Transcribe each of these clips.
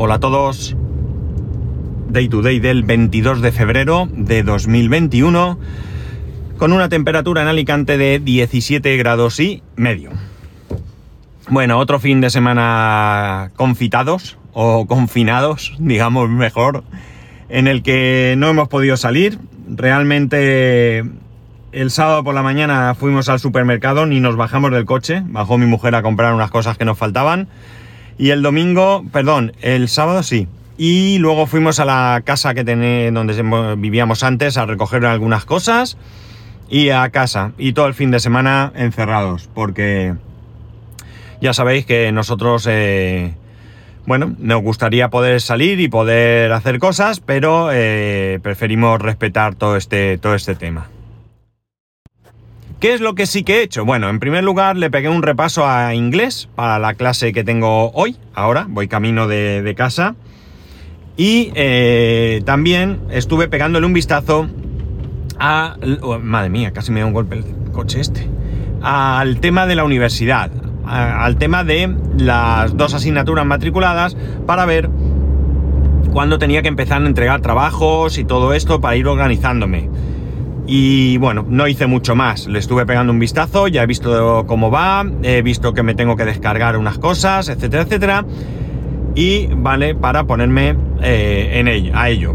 Hola a todos. Day to day del 22 de febrero de 2021 con una temperatura en Alicante de 17 grados y medio. Bueno, otro fin de semana confitados o confinados, digamos mejor, en el que no hemos podido salir. Realmente el sábado por la mañana fuimos al supermercado, ni nos bajamos del coche, bajó mi mujer a comprar unas cosas que nos faltaban. Y el domingo, perdón, el sábado sí. Y luego fuimos a la casa que tenía, donde vivíamos antes a recoger algunas cosas y a casa. Y todo el fin de semana encerrados, porque ya sabéis que nosotros, eh, bueno, nos gustaría poder salir y poder hacer cosas, pero eh, preferimos respetar todo este, todo este tema. ¿Qué es lo que sí que he hecho? Bueno, en primer lugar le pegué un repaso a inglés para la clase que tengo hoy, ahora, voy camino de, casa. Y eh, también estuve pegándole un vistazo a... Oh, madre mía, casi me da un golpe el coche este. Al tema de la universidad, al tema de las dos asignaturas matriculadas para ver cuándo tenía que empezar a entregar trabajos y todo esto para ir organizándome. Y bueno, no hice mucho más. Le estuve pegando un vistazo, ya he visto cómo va, he visto que me tengo que descargar unas cosas, etcétera, etcétera. Y vale, para ponerme eh, en ello, a ello.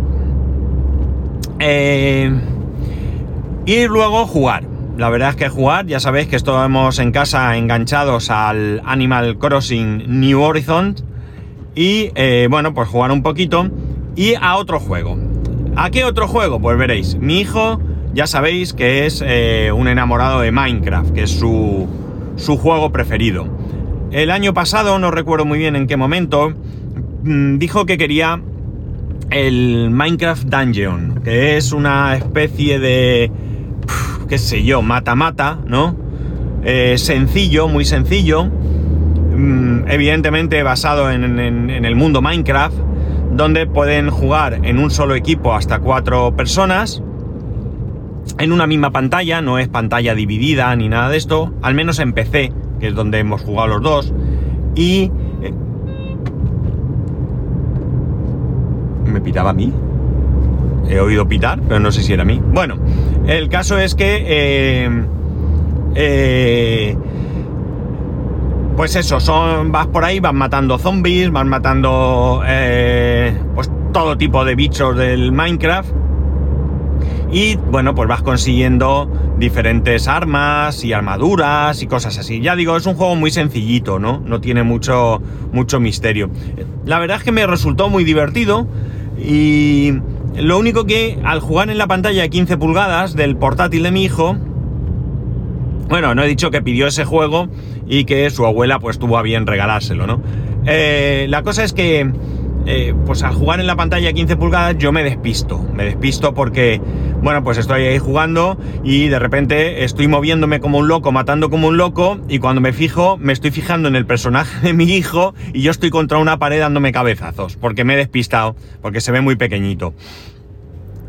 Eh, y luego jugar. La verdad es que jugar, ya sabéis que estamos en casa enganchados al Animal Crossing New Horizons. Y eh, bueno, pues jugar un poquito. Y a otro juego. ¿A qué otro juego? Pues veréis, mi hijo ya sabéis que es eh, un enamorado de Minecraft, que es su, juego preferido. El año pasado, no recuerdo muy bien en qué momento, mm, dijo que quería el Minecraft Dungeon, que es una especie de, qué sé yo, mata-mata, ¿no? Eh, sencillo, muy sencillo, mm, evidentemente basado en, en el mundo Minecraft, donde pueden jugar en un solo equipo hasta cuatro personas en una misma pantalla, no es pantalla dividida ni nada de esto, al menos en PC, que es donde hemos jugado los dos, y... Eh, ¿Me pitaba a mí? He oído pitar, pero no sé si era a mí. Bueno, el caso es que... Eh, eh, pues eso, son, vas por ahí, vas matando zombies, vas matando pues todo tipo de bichos del Minecraft y bueno, pues vas consiguiendo diferentes armas y armaduras y cosas así. Ya digo, es un juego muy sencillito, ¿no? No tiene mucho, mucho misterio. La verdad es que me resultó muy divertido y lo único que al jugar en la pantalla de 15 pulgadas del portátil de mi hijo, bueno, no he dicho que pidió ese juego y que su abuela pues tuvo a bien regalárselo, ¿no? Eh, la cosa es que eh, pues al jugar en la pantalla 15 pulgadas yo me despisto. Me despisto porque, bueno, pues estoy ahí jugando y de repente estoy moviéndome como un loco, matando como un loco y cuando me fijo, me estoy fijando en el personaje de mi hijo y yo estoy contra una pared dándome cabezazos porque me he despistado, porque se ve muy pequeñito.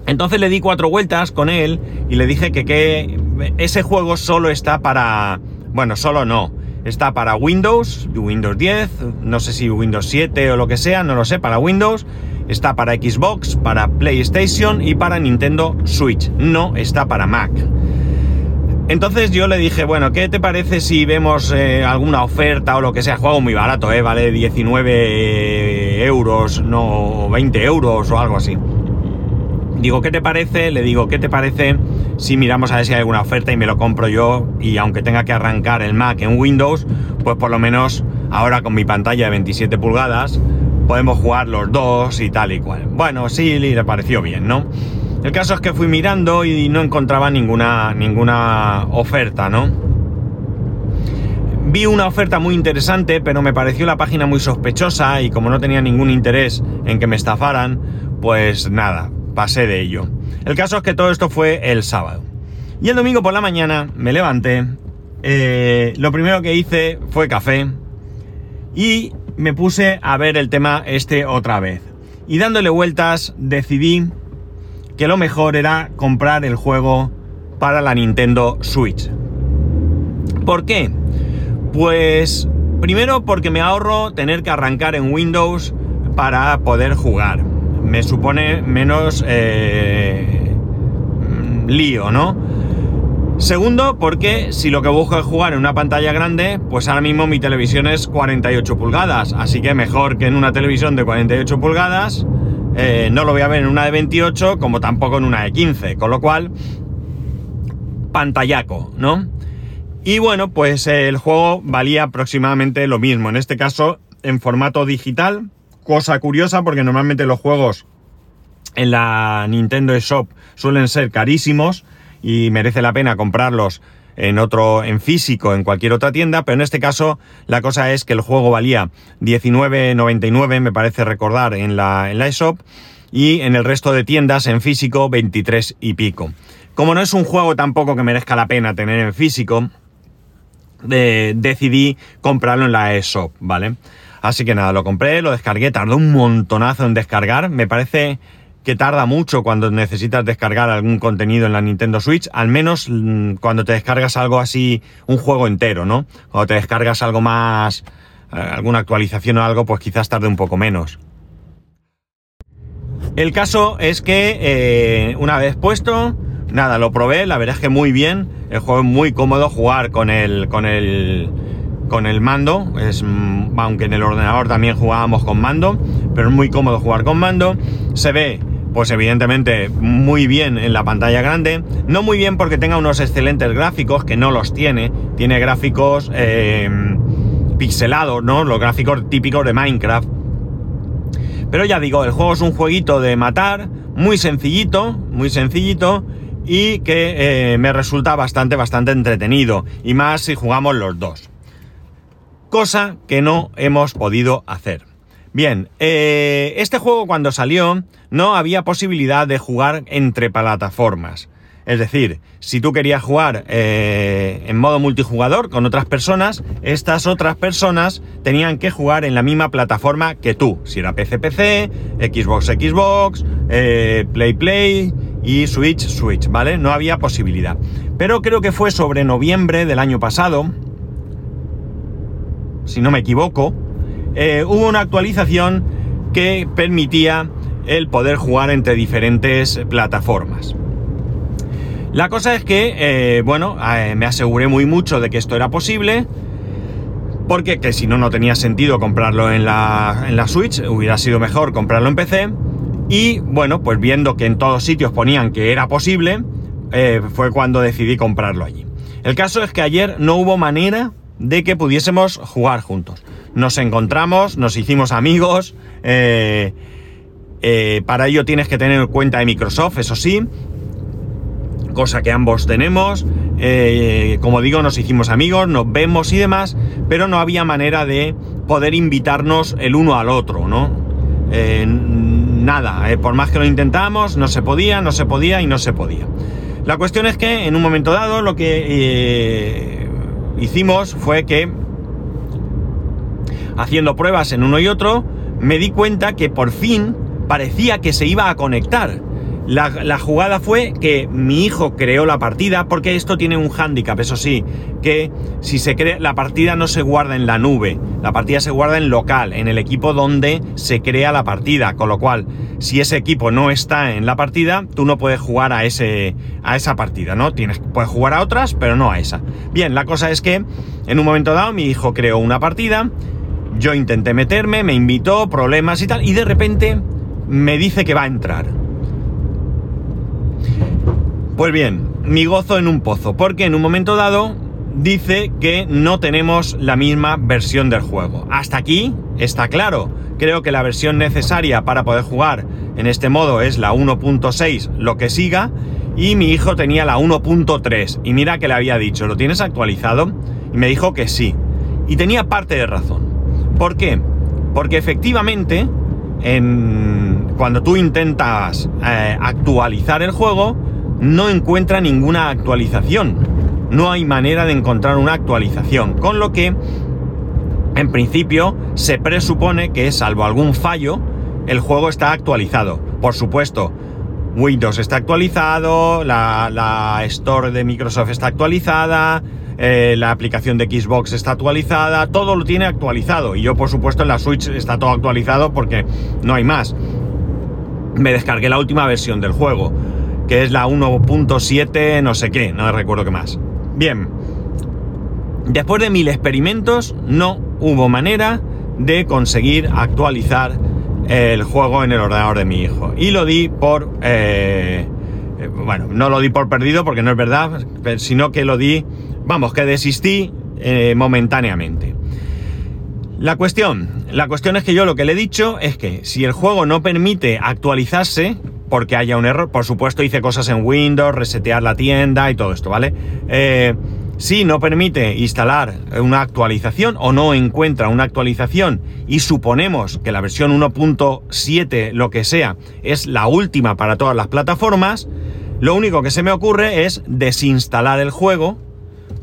Entonces le di cuatro vueltas con él y le dije que, que ese juego solo está para... Bueno, solo no Está para Windows, Windows 10, no sé si Windows 7 o lo que sea, no lo sé, para Windows. Está para Xbox, para PlayStation y para Nintendo Switch. No está para Mac. Entonces yo le dije, bueno, ¿qué te parece si vemos eh, alguna oferta o lo que sea? Juego muy barato, ¿eh? Vale 19 euros, no 20 euros o algo así. Digo, ¿qué te parece? Le digo, ¿qué te parece si miramos a ver si hay alguna oferta y me lo compro yo? Y aunque tenga que arrancar el Mac en Windows, pues por lo menos ahora con mi pantalla de 27 pulgadas podemos jugar los dos y tal y cual. Bueno, sí, le pareció bien, ¿no? El caso es que fui mirando y no encontraba ninguna, ninguna oferta, ¿no? Vi una oferta muy interesante, pero me pareció la página muy sospechosa y como no tenía ningún interés en que me estafaran, pues nada, pasé de ello. El caso es que todo esto fue el sábado. Y el domingo por la mañana me levanté, eh, lo primero que hice fue café y me puse a ver el tema este otra vez. Y dándole vueltas decidí que lo mejor era comprar el juego para la Nintendo Switch. ¿Por qué? Pues primero porque me ahorro tener que arrancar en Windows para poder jugar. Me supone menos eh, lío, ¿no? Segundo, porque si lo que busco es jugar en una pantalla grande, pues ahora mismo mi televisión es 48 pulgadas, así que mejor que en una televisión de 48 pulgadas, eh, no lo voy a ver en una de 28 como tampoco en una de 15, con lo cual, pantallaco, ¿no? Y bueno, pues el juego valía aproximadamente lo mismo, en este caso en formato digital, cosa curiosa porque normalmente los juegos en la Nintendo Shop suelen ser carísimos, y merece la pena comprarlos en otro, en físico, en cualquier otra tienda, pero en este caso la cosa es que el juego valía 19.99, me parece recordar, en la, en la eShop, y en el resto de tiendas en físico 23 y pico. Como no es un juego tampoco que merezca la pena tener en físico, decidí comprarlo en la eShop, ¿vale? Así que nada, lo compré, lo descargué, tardó un montonazo en descargar, me parece que tarda mucho cuando necesitas descargar algún contenido en la Nintendo Switch, al menos mm, cuando te descargas algo así, un juego entero, ¿no? Cuando te descargas algo más, eh, alguna actualización o algo, pues quizás tarde un poco menos. El caso es que eh, una vez puesto, nada, lo probé, la verdad es que muy bien, el juego es muy cómodo jugar con el, con el, con el mando, es, mm, aunque en el ordenador también jugábamos con mando, pero es muy cómodo jugar con mando, se ve pues evidentemente muy bien en la pantalla grande. No muy bien porque tenga unos excelentes gráficos, que no los tiene. Tiene gráficos eh, pixelados, ¿no? Los gráficos típicos de Minecraft. Pero ya digo, el juego es un jueguito de matar, muy sencillito, muy sencillito, y que eh, me resulta bastante, bastante entretenido. Y más si jugamos los dos. Cosa que no hemos podido hacer. Bien, eh, este juego cuando salió no había posibilidad de jugar entre plataformas. Es decir, si tú querías jugar eh, en modo multijugador con otras personas, estas otras personas tenían que jugar en la misma plataforma que tú. Si era PC-PC, Xbox Xbox, eh, Play Play y Switch Switch, ¿vale? No había posibilidad. Pero creo que fue sobre noviembre del año pasado, si no me equivoco, eh, hubo una actualización que permitía el poder jugar entre diferentes plataformas. La cosa es que, eh, bueno, eh, me aseguré muy mucho de que esto era posible, porque que si no, no tenía sentido comprarlo en la, en la Switch, hubiera sido mejor comprarlo en PC. Y bueno, pues viendo que en todos sitios ponían que era posible, fue cuando decidí comprarlo allí. El caso es que ayer no hubo manera de que pudiésemos jugar juntos. Nos encontramos, nos hicimos amigos. Eh, eh, para ello tienes que tener cuenta de Microsoft, eso sí. Cosa que ambos tenemos. Eh, como digo, nos hicimos amigos, nos vemos y demás. Pero no había manera de poder invitarnos el uno al otro, ¿no? nada, por más que lo intentamos, no se podía, no se podía y no se podía. La cuestión es que en un momento dado lo que hicimos fue que haciendo pruebas en uno y otro, me di cuenta que por fin parecía que se iba a conectar. La, jugada fue que mi hijo creó la partida, porque esto tiene un hándicap, eso sí, que si se crea, la partida no se guarda en la nube, la partida se guarda en local, en el equipo donde se crea la partida, con lo cual, si ese equipo no está en la partida, tú no puedes jugar a, ese, a esa partida, ¿no? Tienes, puedes jugar a otras, pero no a esa. Bien, la cosa es que en un momento dado mi hijo creó una partida, yo intenté meterme, me invitó, problemas y tal, y de repente me dice que va a entrar pues bien, mi gozo en un pozo, porque en un momento dado dice que no tenemos la misma versión del juego. Hasta aquí está claro. Creo que la versión necesaria para poder jugar en este modo es la 1.6, lo que siga, y mi hijo tenía la 1.3. Y mira que le había dicho, ¿lo tienes actualizado? Y me dijo que sí. Y tenía parte de razón. ¿Por qué? Porque efectivamente, en, cuando tú intentas eh, actualizar el juego, no encuentra ninguna actualización. No hay manera de encontrar una actualización. Con lo que, en principio, se presupone que, salvo algún fallo, el juego está actualizado. Por supuesto, Windows está actualizado, la, Store de Microsoft está actualizada, eh, la aplicación de Xbox está actualizada, todo lo tiene actualizado. Y yo, por supuesto, en la Switch está todo actualizado porque no hay más. Me descargué la última versión del juego, que es la 1.7, no sé qué, no recuerdo qué más. Bien, después de mil experimentos, no hubo manera de conseguir actualizar el juego en el ordenador de mi hijo. Y lo di por... Eh, bueno, no lo di por perdido porque no es verdad, sino que lo di, vamos, que desistí eh, momentáneamente. La cuestión, la cuestión es que yo lo que le he dicho es que si el juego no permite actualizarse, porque haya un error, por supuesto hice cosas en Windows, resetear la tienda y todo esto, ¿vale? si no permite instalar una actualización o no encuentra una actualización y suponemos que la versión 1.7, lo que sea, es la última para todas las plataformas, lo único que se me ocurre es desinstalar el juego,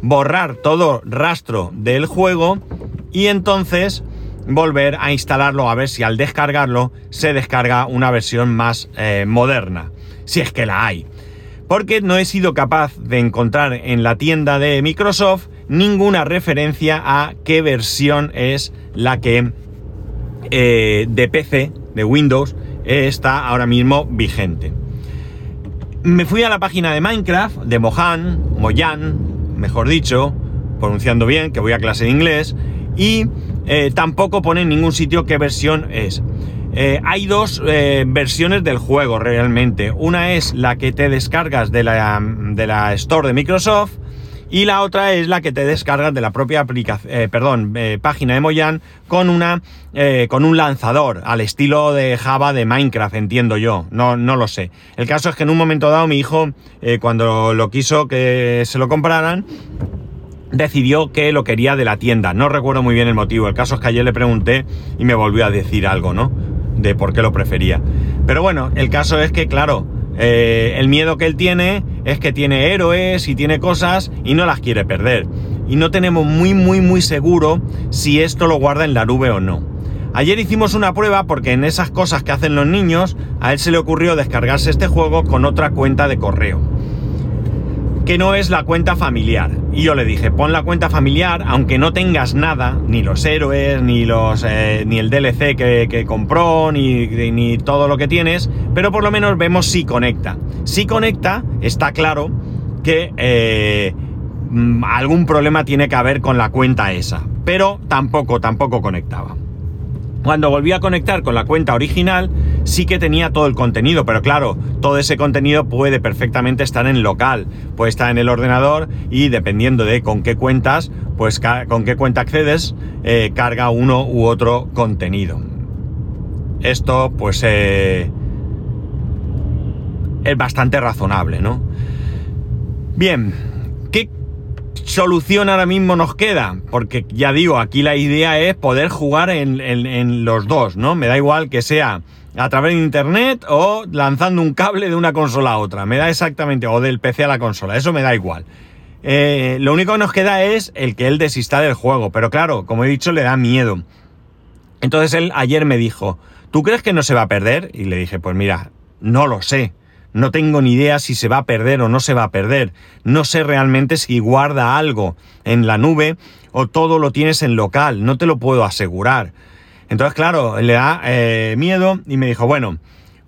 borrar todo rastro del juego y entonces volver a instalarlo a ver si al descargarlo se descarga una versión más eh, moderna, si es que la hay porque no he sido capaz de encontrar en la tienda de Microsoft ninguna referencia a qué versión es la que eh, de PC, de Windows, está ahora mismo vigente. Me fui a la página de Minecraft, de Mohan, Moyan, mejor dicho, pronunciando bien, que voy a clase de inglés, y eh, tampoco pone en ningún sitio qué versión es. Eh, hay dos eh, versiones del juego realmente. Una es la que te descargas de la, de la Store de Microsoft y la otra es la que te descargas de la propia aplicación, perdón, página de Moyan con una, con un lanzador al estilo de Java de Minecraft, entiendo yo. No, no lo sé. El caso es que en un momento dado mi hijo, cuando lo quiso que se lo compraran, decidió que lo quería de la tienda. No recuerdo muy bien el motivo. El caso es que ayer le pregunté y me volvió a decir algo, ¿no? de por qué lo prefería. Pero bueno, el caso es que, claro, eh, el miedo que él tiene es que tiene héroes y tiene cosas y no las quiere perder. Y no tenemos muy, muy, muy seguro si esto lo guarda en la nube o no. Ayer hicimos una prueba porque en esas cosas que hacen los niños, a él se le ocurrió descargarse este juego con otra cuenta de correo que no es la cuenta familiar. Y yo le dije, pon la cuenta familiar, aunque no tengas nada, ni los héroes, ni los eh, ni el DLC que, compró, ni, ni, todo lo que tienes, pero por lo menos vemos si conecta. Si conecta, está claro que eh, mm, algún problema tiene que haber con la cuenta esa. Pero tampoco, tampoco conectaba. Cuando volví a conectar con la cuenta original, sí que tenía todo el contenido, pero claro, todo ese contenido puede perfectamente estar en local, puede estar en el ordenador y dependiendo de con qué cuentas, pues con qué cuenta accedes, eh, carga uno u otro contenido. Esto, pues, eh, es bastante razonable, ¿no? Bien, solución ahora mismo nos queda? Porque ya digo, aquí la idea es poder jugar en, los dos, ¿no? Me da igual que sea a través de internet o lanzando un cable de una consola a otra. Me da exactamente, o del PC a la consola, eso me da igual. Eh, lo único que nos queda es el que él desinstale el juego, pero claro, como he dicho, le da miedo. Entonces él ayer me dijo, ¿tú crees que no se va a perder? Y le dije, pues mira, no lo sé. No tengo ni idea si se va a perder o no se va a perder. No sé realmente si guarda algo en la nube o todo lo tienes en local. No te lo puedo asegurar. Entonces, claro, le da eh, miedo y me dijo, bueno,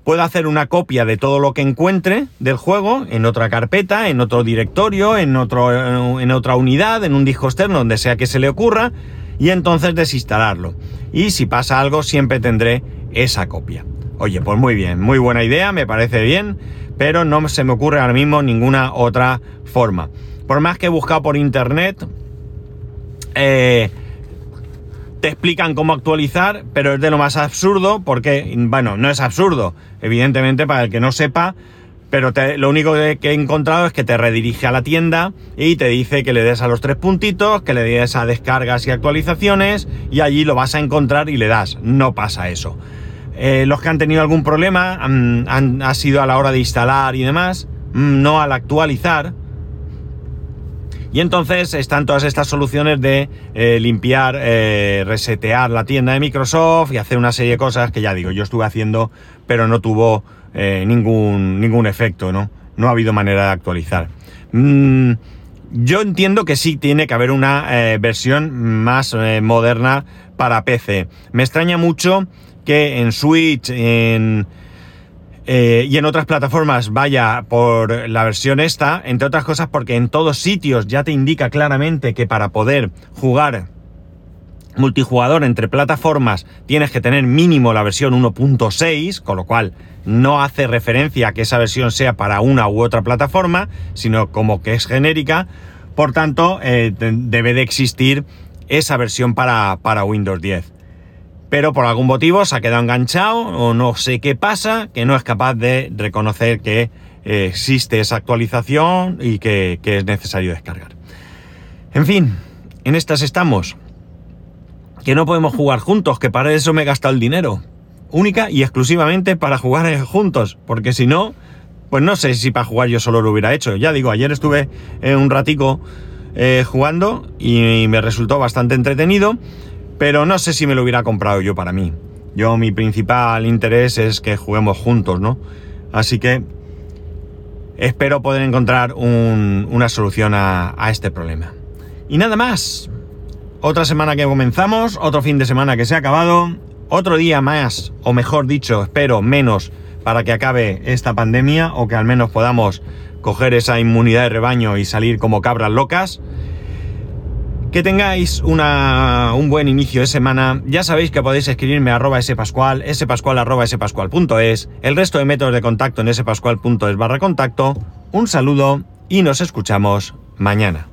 puedo hacer una copia de todo lo que encuentre del juego en otra carpeta, en otro directorio, en, otro, en otra unidad, en un disco externo, donde sea que se le ocurra, y entonces desinstalarlo. Y si pasa algo, siempre tendré esa copia. Oye, pues muy bien, muy buena idea, me parece bien, pero no se me ocurre ahora mismo ninguna otra forma. Por más que he buscado por internet, eh, te explican cómo actualizar, pero es de lo más absurdo, porque, bueno, no es absurdo, evidentemente para el que no sepa, pero lo único que, he encontrado es que te redirige a la tienda y te dice que le des a los tres puntitos, que le des a descargas y actualizaciones, y allí lo vas a encontrar y le das. No pasa eso. Eh, los que han tenido algún problema han, ha sido a la hora de instalar y demás, mm, no al actualizar. Y entonces están todas estas soluciones de eh, limpiar, eh, resetear la tienda de Microsoft y hacer una serie de cosas que ya digo, yo estuve haciendo, pero no tuvo ningún, ningún efecto, ¿no? No ha habido manera de actualizar. Mm, Yo entiendo que sí tiene que haber una versión más moderna para PC. Me extraña mucho que en Switch eh, y en otras plataformas vaya por la versión esta, entre otras cosas porque en todos sitios ya te indica claramente que para poder jugar multijugador entre plataformas tienes que tener mínimo la versión 1.6, con lo cual no hace referencia a que esa versión sea para una u otra plataforma, sino como que es genérica. Por tanto, eh, debe de existir esa versión para, para Windows 10. Pero por algún motivo se ha quedado enganchado o no sé qué pasa, que no es capaz de reconocer que eh, existe esa actualización y que, que es necesario descargar. En fin, en estas estamos que no podemos jugar juntos, que para eso me he gastado el dinero. Única y exclusivamente para jugar juntos, porque si no, pues no sé si para jugar yo solo lo hubiera hecho. Ya digo, ayer estuve eh, un ratico eh, jugando y me resultó bastante entretenido, pero no sé si me lo hubiera comprado yo para mí. Yo mi principal interés es que juguemos juntos, ¿no? Así que espero poder encontrar una solución a este problema. Y nada más. Otra semana que comenzamos, otro fin de semana que se ha acabado, otro día más, o mejor dicho, espero menos para que acabe esta pandemia o que al menos podamos coger esa inmunidad de rebaño y salir como cabras locas. Que tengáis un buen inicio de semana. Ya sabéis que podéis escribirme a arroba spascual, spascual arroba spascual.es, el resto de métodos de contacto en spascual.es barra contacto. Un saludo y nos escuchamos mañana.